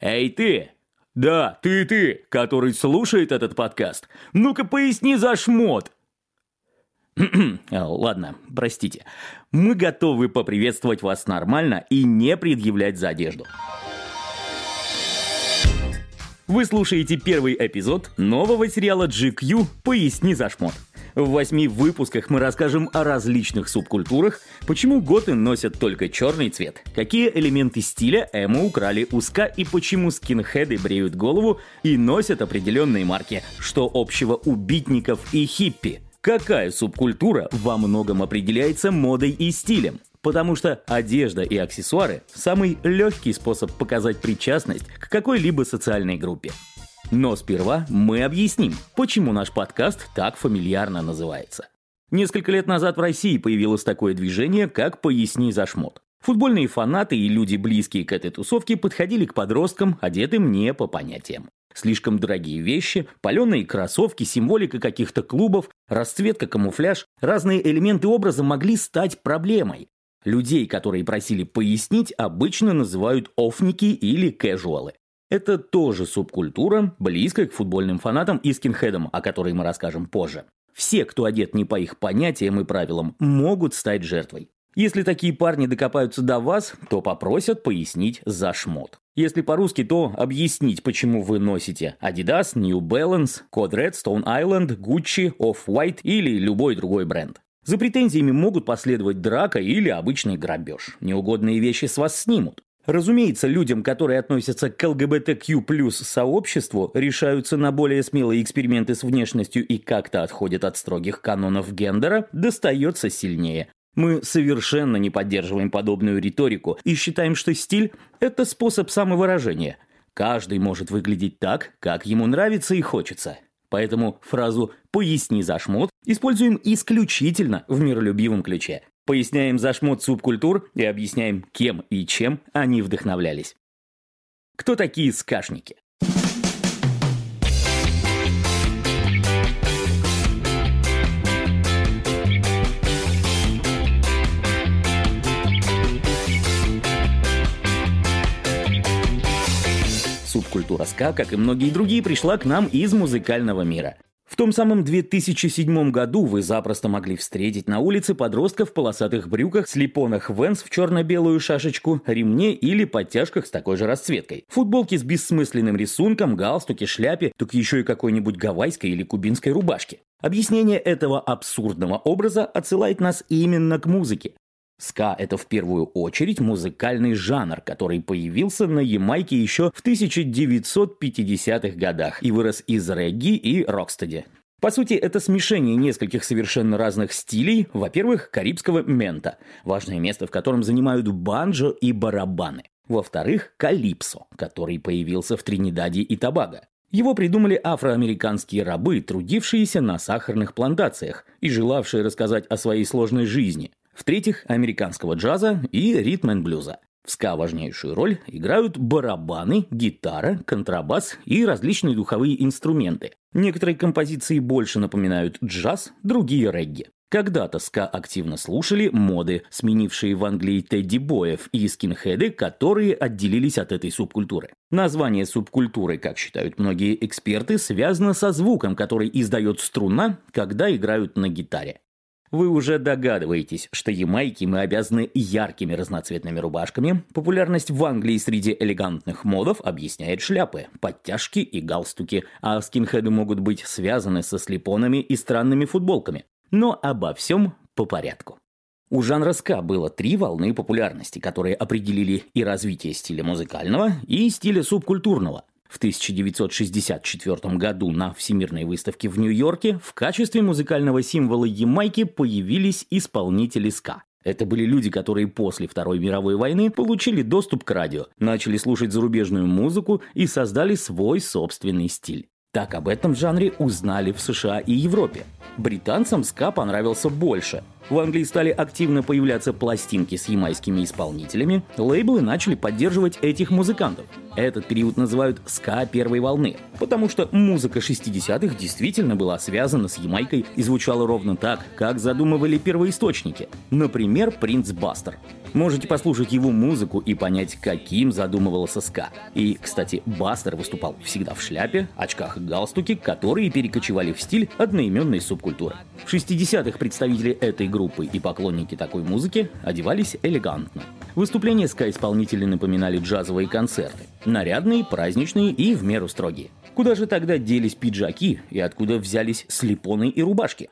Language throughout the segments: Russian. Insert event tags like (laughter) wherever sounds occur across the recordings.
Эй ты! Да, ты-ты, который слушает этот подкаст. Ну-ка поясни за шмот. (clears throat) Ладно, простите. Мы готовы поприветствовать вас нормально и не предъявлять за одежду. Вы слушаете первый эпизод нового сериала GQ «Поясни за шмот». В восьми выпусках мы расскажем о различных субкультурах, почему готы носят только черный цвет, какие элементы стиля эмо украли у ска и почему скинхеды бреют голову и носят определенные марки, что общего у битников и хиппи. Какая субкультура во многом определяется модой и стилем? Потому что одежда и аксессуары – самый легкий способ показать причастность к какой-либо социальной группе. Но сперва мы объясним, почему наш подкаст так фамильярно называется. Несколько лет назад в России появилось такое движение, как «Поясни за шмот». Футбольные фанаты и люди, близкие к этой тусовке, подходили к подросткам, одетым не по понятиям. Слишком дорогие вещи, паленые кроссовки, символика каких-то клубов, расцветка, камуфляж, разные элементы образа могли стать проблемой. Людей, которые просили пояснить, обычно называют офники или кэжуалы. Это тоже субкультура, близкая к футбольным фанатам и скинхедам, о которой мы расскажем позже. Все, кто одет не по их понятиям и правилам, могут стать жертвой. Если такие парни докопаются до вас, то попросят пояснить за шмот. Если по-русски, то объяснить, почему вы носите Adidas, New Balance, Code Red, Stone Island, Gucci, Off-White или любой другой бренд. За претензиями могут последовать драка или обычный грабеж. Неугодные вещи с вас снимут. Разумеется, людям, которые относятся к ЛГБТQ плюс сообществу, решаются на более смелые эксперименты с внешностью и как-то отходят от строгих канонов гендера, достается сильнее. Мы совершенно не поддерживаем подобную риторику и считаем, что стиль – это способ самовыражения. Каждый может выглядеть так, как ему нравится и хочется. Поэтому фразу «поясни за шмот» используем исключительно в миролюбивом ключе. Поясняем за шмот субкультур и объясняем, кем и чем они вдохновлялись. Кто такие скашники? Субкультура ска, как и многие другие, пришла к нам из музыкального мира. В том самом 2007 году вы запросто могли встретить на улице подростка в полосатых брюках, слепонах Венс в черно-белую шашечку, ремне или подтяжках с такой же расцветкой. Футболки с бессмысленным рисунком, галстуки, шляпе, так еще и какой-нибудь гавайской или кубинской рубашке. Объяснение этого абсурдного образа отсылает нас именно к музыке. Ска – это в первую очередь музыкальный жанр, который появился на Ямайке еще в 1950-х годах и вырос из регги и рокстеди. По сути, это смешение нескольких совершенно разных стилей. Во-первых, карибского мента, важное место в котором занимают банджо и барабаны. Во-вторых, калипсо, который появился в Тринидаде и Тобаго. Его придумали афроамериканские рабы, трудившиеся на сахарных плантациях и желавшие рассказать о своей сложной жизни – в-третьих, американского джаза и ритм-н-блюза. В ска важнейшую роль играют барабаны, гитара, контрабас и различные духовые инструменты. Некоторые композиции больше напоминают джаз, другие регги. Когда-то ска активно слушали моды, сменившие в Англии тедди-боев и скинхеды, которые отделились от этой субкультуры. Название субкультуры, как считают многие эксперты, связано со звуком, который издает струна, когда играют на гитаре. Вы уже догадываетесь, что ямайки мы обязаны яркими разноцветными рубашками. Популярность в Англии среди элегантных модов объясняет шляпы, подтяжки и галстуки, а скинхеды могут быть связаны со слепонами и странными футболками. Но обо всем по порядку. У жанра ска было три волны популярности, которые определили и развитие стиля музыкального, и стиля субкультурного – в 1964 году на Всемирной выставке в Нью-Йорке в качестве музыкального символа Ямайки появились исполнители ска. Это были люди, которые после Второй мировой войны получили доступ к радио, начали слушать зарубежную музыку и создали свой собственный стиль. Так об этом жанре узнали в США и Европе. Британцам ска понравился больше. В Англии стали активно появляться пластинки с ямайскими исполнителями, лейблы начали поддерживать этих музыкантов. Этот период называют ска первой волны, потому что музыка 60-х действительно была связана с Ямайкой и звучала ровно так, как задумывали первоисточники. Например, Принц Бастер. Можете послушать его музыку и понять, каким задумывался ска. И, кстати, Бастер выступал всегда в шляпе, очках и галстуке, которые перекочевали в стиль одноименной субкультуры. В 60-х представители этой группы и поклонники такой музыки одевались элегантно. Выступления ска-исполнителей напоминали джазовые концерты. Нарядные, праздничные и в меру строгие. Куда же тогда делись пиджаки и откуда взялись слепоны и рубашки?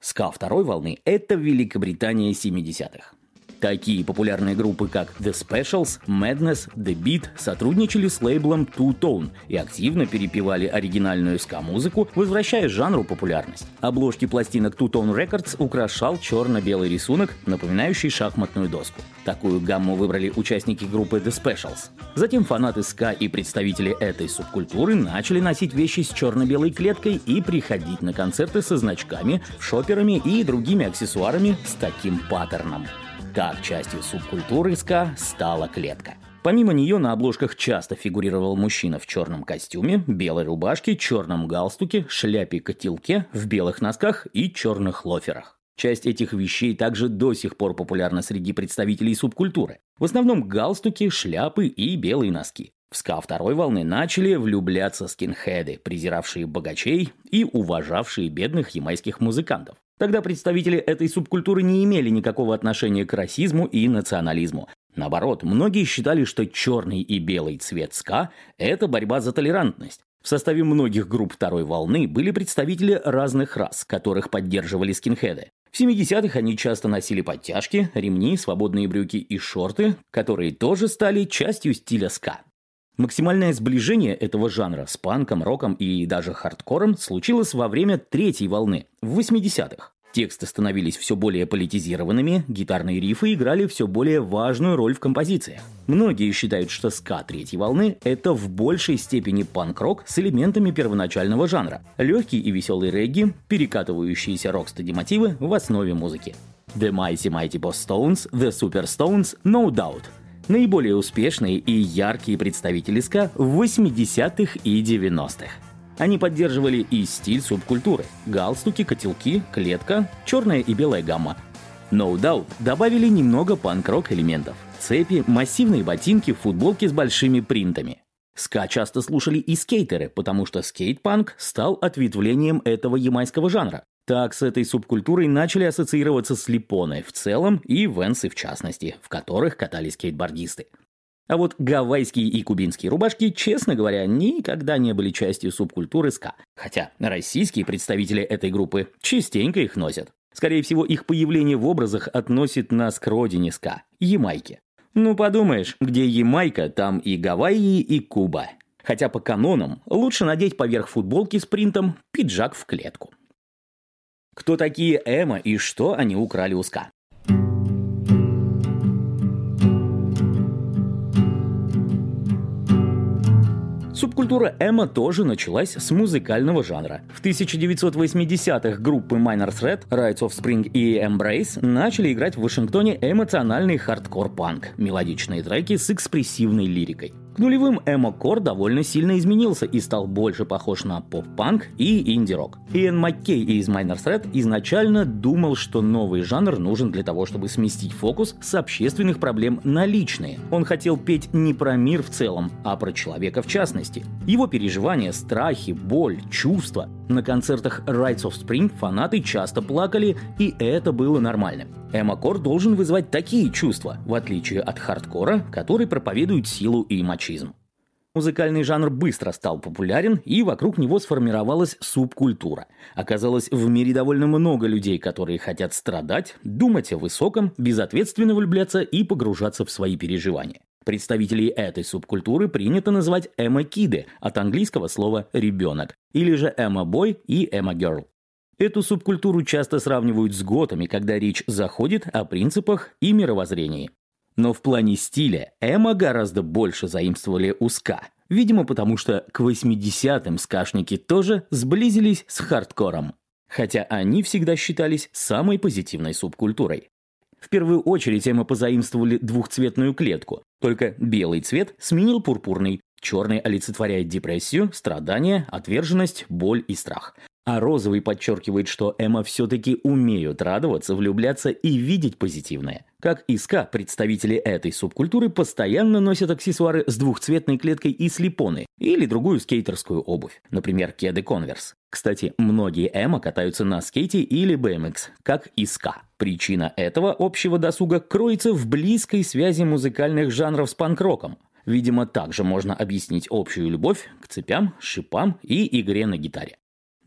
Ска второй волны – это Великобритания 70-х. Такие популярные группы, как The Specials, Madness, The Beat сотрудничали с лейблом Two Tone и активно перепевали оригинальную ска-музыку, возвращая жанру популярность. Обложки пластинок Two Tone Records украшал черно-белый рисунок, напоминающий шахматную доску. Такую гамму выбрали участники группы The Specials. Затем фанаты ска и представители этой субкультуры начали носить вещи с черно-белой клеткой и приходить на концерты со значками, шоперами и другими аксессуарами с таким паттерном. Так частью субкультуры ска стала клетка. Помимо нее на обложках часто фигурировал мужчина в черном костюме, белой рубашке, черном галстуке, шляпе-котелке, в белых носках и черных лоферах. Часть этих вещей также до сих пор популярна среди представителей субкультуры. В основном галстуки, шляпы и белые носки. В ска второй волны начали влюбляться скинхеды, презиравшие богачей и уважавшие бедных ямайских музыкантов. Тогда представители этой субкультуры не имели никакого отношения к расизму и национализму. Наоборот, многие считали, что черный и белый цвет ска – это борьба за толерантность. В составе многих групп второй волны были представители разных рас, которых поддерживали скинхеды. В 70-х они часто носили подтяжки, ремни, свободные брюки и шорты, которые тоже стали частью стиля ска. Максимальное сближение этого жанра с панком, роком и даже хардкором случилось во время третьей волны, в 80-х. Тексты становились все более политизированными, гитарные рифы играли все более важную роль в композициях. Многие считают, что ска третьей волны — это в большей степени панк-рок с элементами первоначального жанра. Легкий и веселый регги, перекатывающиеся рокстеди-мотивы в основе музыки. The Mighty Mighty Boss Stones, The Super Stones, No Doubt — наиболее успешные и яркие представители ска в 80-х и 90-х. Они поддерживали и стиль субкультуры – галстуки, котелки, клетка, черная и белая гамма. No Doubt добавили немного панк-рок элементов – цепи, массивные ботинки, футболки с большими принтами. Ска часто слушали и скейтеры, потому что скейт-панк стал ответвлением этого ямайского жанра. Так с этой субкультурой начали ассоциироваться слепоны в целом и венсы в частности, в которых катались скейтбордисты. А вот гавайские и кубинские рубашки, честно говоря, никогда не были частью субкультуры ска. Хотя российские представители этой группы частенько их носят. Скорее всего, их появление в образах относит нас к родине ска – Ямайке. Ну подумаешь, где Ямайка, там и Гавайи, и Куба. Хотя по канонам лучше надеть поверх футболки с принтом пиджак в клетку. Кто такие эмо и что они украли у Ска? Субкультура эмо тоже началась с музыкального жанра. В 1980-х группы Minor Threat, Rights of Spring и Embrace начали играть в Вашингтоне эмоциональный хардкор-панк, мелодичные треки с экспрессивной лирикой. К нулевым эмо-кор довольно сильно изменился и стал больше похож на поп-панк и инди-рок. Иэн Маккей из Minor Threat изначально думал, что новый жанр нужен для того, чтобы сместить фокус с общественных проблем на личные. Он хотел петь не про мир в целом, а про человека в частности. Его переживания, страхи, боль, чувства. На концертах Rights of Spring фанаты часто плакали, и это было нормально. Эмокор должен вызывать такие чувства, в отличие от хардкора, который проповедует силу и мачизм. Музыкальный жанр быстро стал популярен, и вокруг него сформировалась субкультура. Оказалось, в мире довольно много людей, которые хотят страдать, думать о высоком, безответственно влюбляться и погружаться в свои переживания. Представителей этой субкультуры принято называть эмо-киды, от английского слова «ребенок», или же эмо-бой и эмо-герл. Эту субкультуру часто сравнивают с готами, когда речь заходит о принципах и мировоззрении. Но в плане стиля эмо гораздо больше заимствовали у ска. Видимо, потому что к 80-м скашники тоже сблизились с хардкором. хотя они всегда считались самой позитивной субкультурой. В первую очередь эмо позаимствовали двухцветную клетку, только белый цвет сменил пурпурный, черный олицетворяет депрессию, страдания, отверженность, боль и страх. А розовый подчеркивает, что Эмо все-таки умеют радоваться, влюбляться и видеть позитивное. Как иска, представители этой субкультуры постоянно носят аксессуары с двухцветной клеткой и слепоны или другую скейтерскую обувь, например, кеды Converse. Кстати, многие Эмо катаются на скейте или BMX, как иска. Причина этого общего досуга кроется в близкой связи музыкальных жанров с панк-роком. Видимо, также можно объяснить общую любовь к цепям, шипам и игре на гитаре.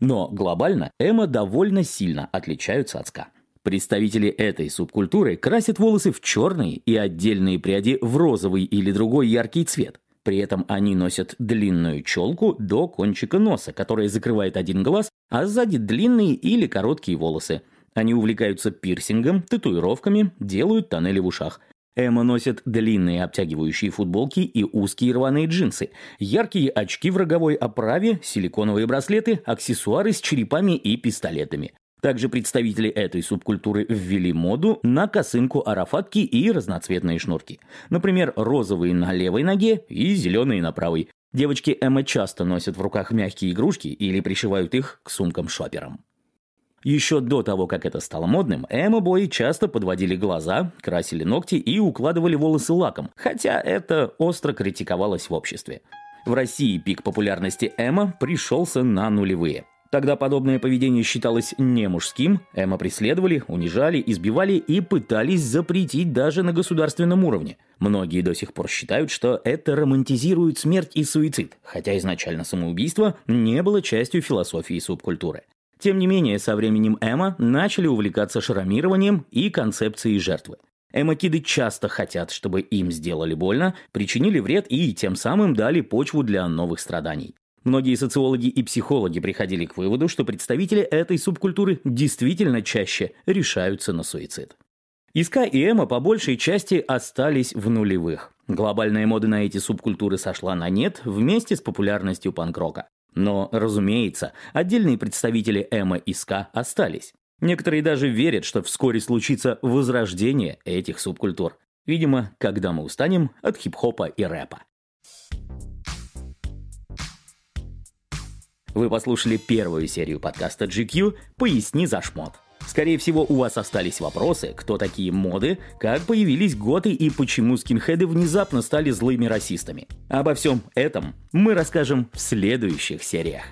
Но глобально эмо довольно сильно отличаются от ска. Представители этой субкультуры красят волосы в черный и отдельные пряди в розовый или другой яркий цвет. При этом они носят длинную челку до кончика носа, которая закрывает один глаз, а сзади длинные или короткие волосы. Они увлекаются пирсингом, татуировками, делают тоннели в ушах. Эмма носит длинные обтягивающие футболки и узкие рваные джинсы, яркие очки в роговой оправе, силиконовые браслеты, аксессуары с черепами и пистолетами. Также представители этой субкультуры ввели моду на косынку арафатки и разноцветные шнурки. Например, розовые на левой ноге и зеленые на правой. Девочки Эмма часто носят в руках мягкие игрушки или пришивают их к сумкам-шоперам. Еще до того, как это стало модным, эмо-бои часто подводили глаза, красили ногти и укладывали волосы лаком, хотя это остро критиковалось в обществе. В России пик популярности эмо пришелся на нулевые. Тогда подобное поведение считалось не мужским, эмо преследовали, унижали, избивали и пытались запретить даже на государственном уровне. Многие до сих пор считают, что это романтизирует смерть и суицид, хотя изначально самоубийство не было частью философии субкультуры. Тем не менее, со временем Эма начали увлекаться шрамированием и концепцией жертвы. Эмокиды часто хотят, чтобы им сделали больно, причинили вред и тем самым дали почву для новых страданий. Многие социологи и психологи приходили к выводу, что представители этой субкультуры действительно чаще решаются на суицид. Иска и эмо по большей части остались в нулевых. Глобальная мода на эти субкультуры сошла на нет вместе с популярностью панк-рока. Но, разумеется, отдельные представители Эма и Ска остались. Некоторые даже верят, что вскоре случится возрождение этих субкультур. Видимо, когда мы устанем от хип-хопа и рэпа. Вы послушали первую серию подкаста GQ «Поясни за шмот». Скорее всего, у вас остались вопросы, кто такие моды, как появились готы и почему скинхеды внезапно стали злыми расистами. Обо всем этом мы расскажем в следующих сериях.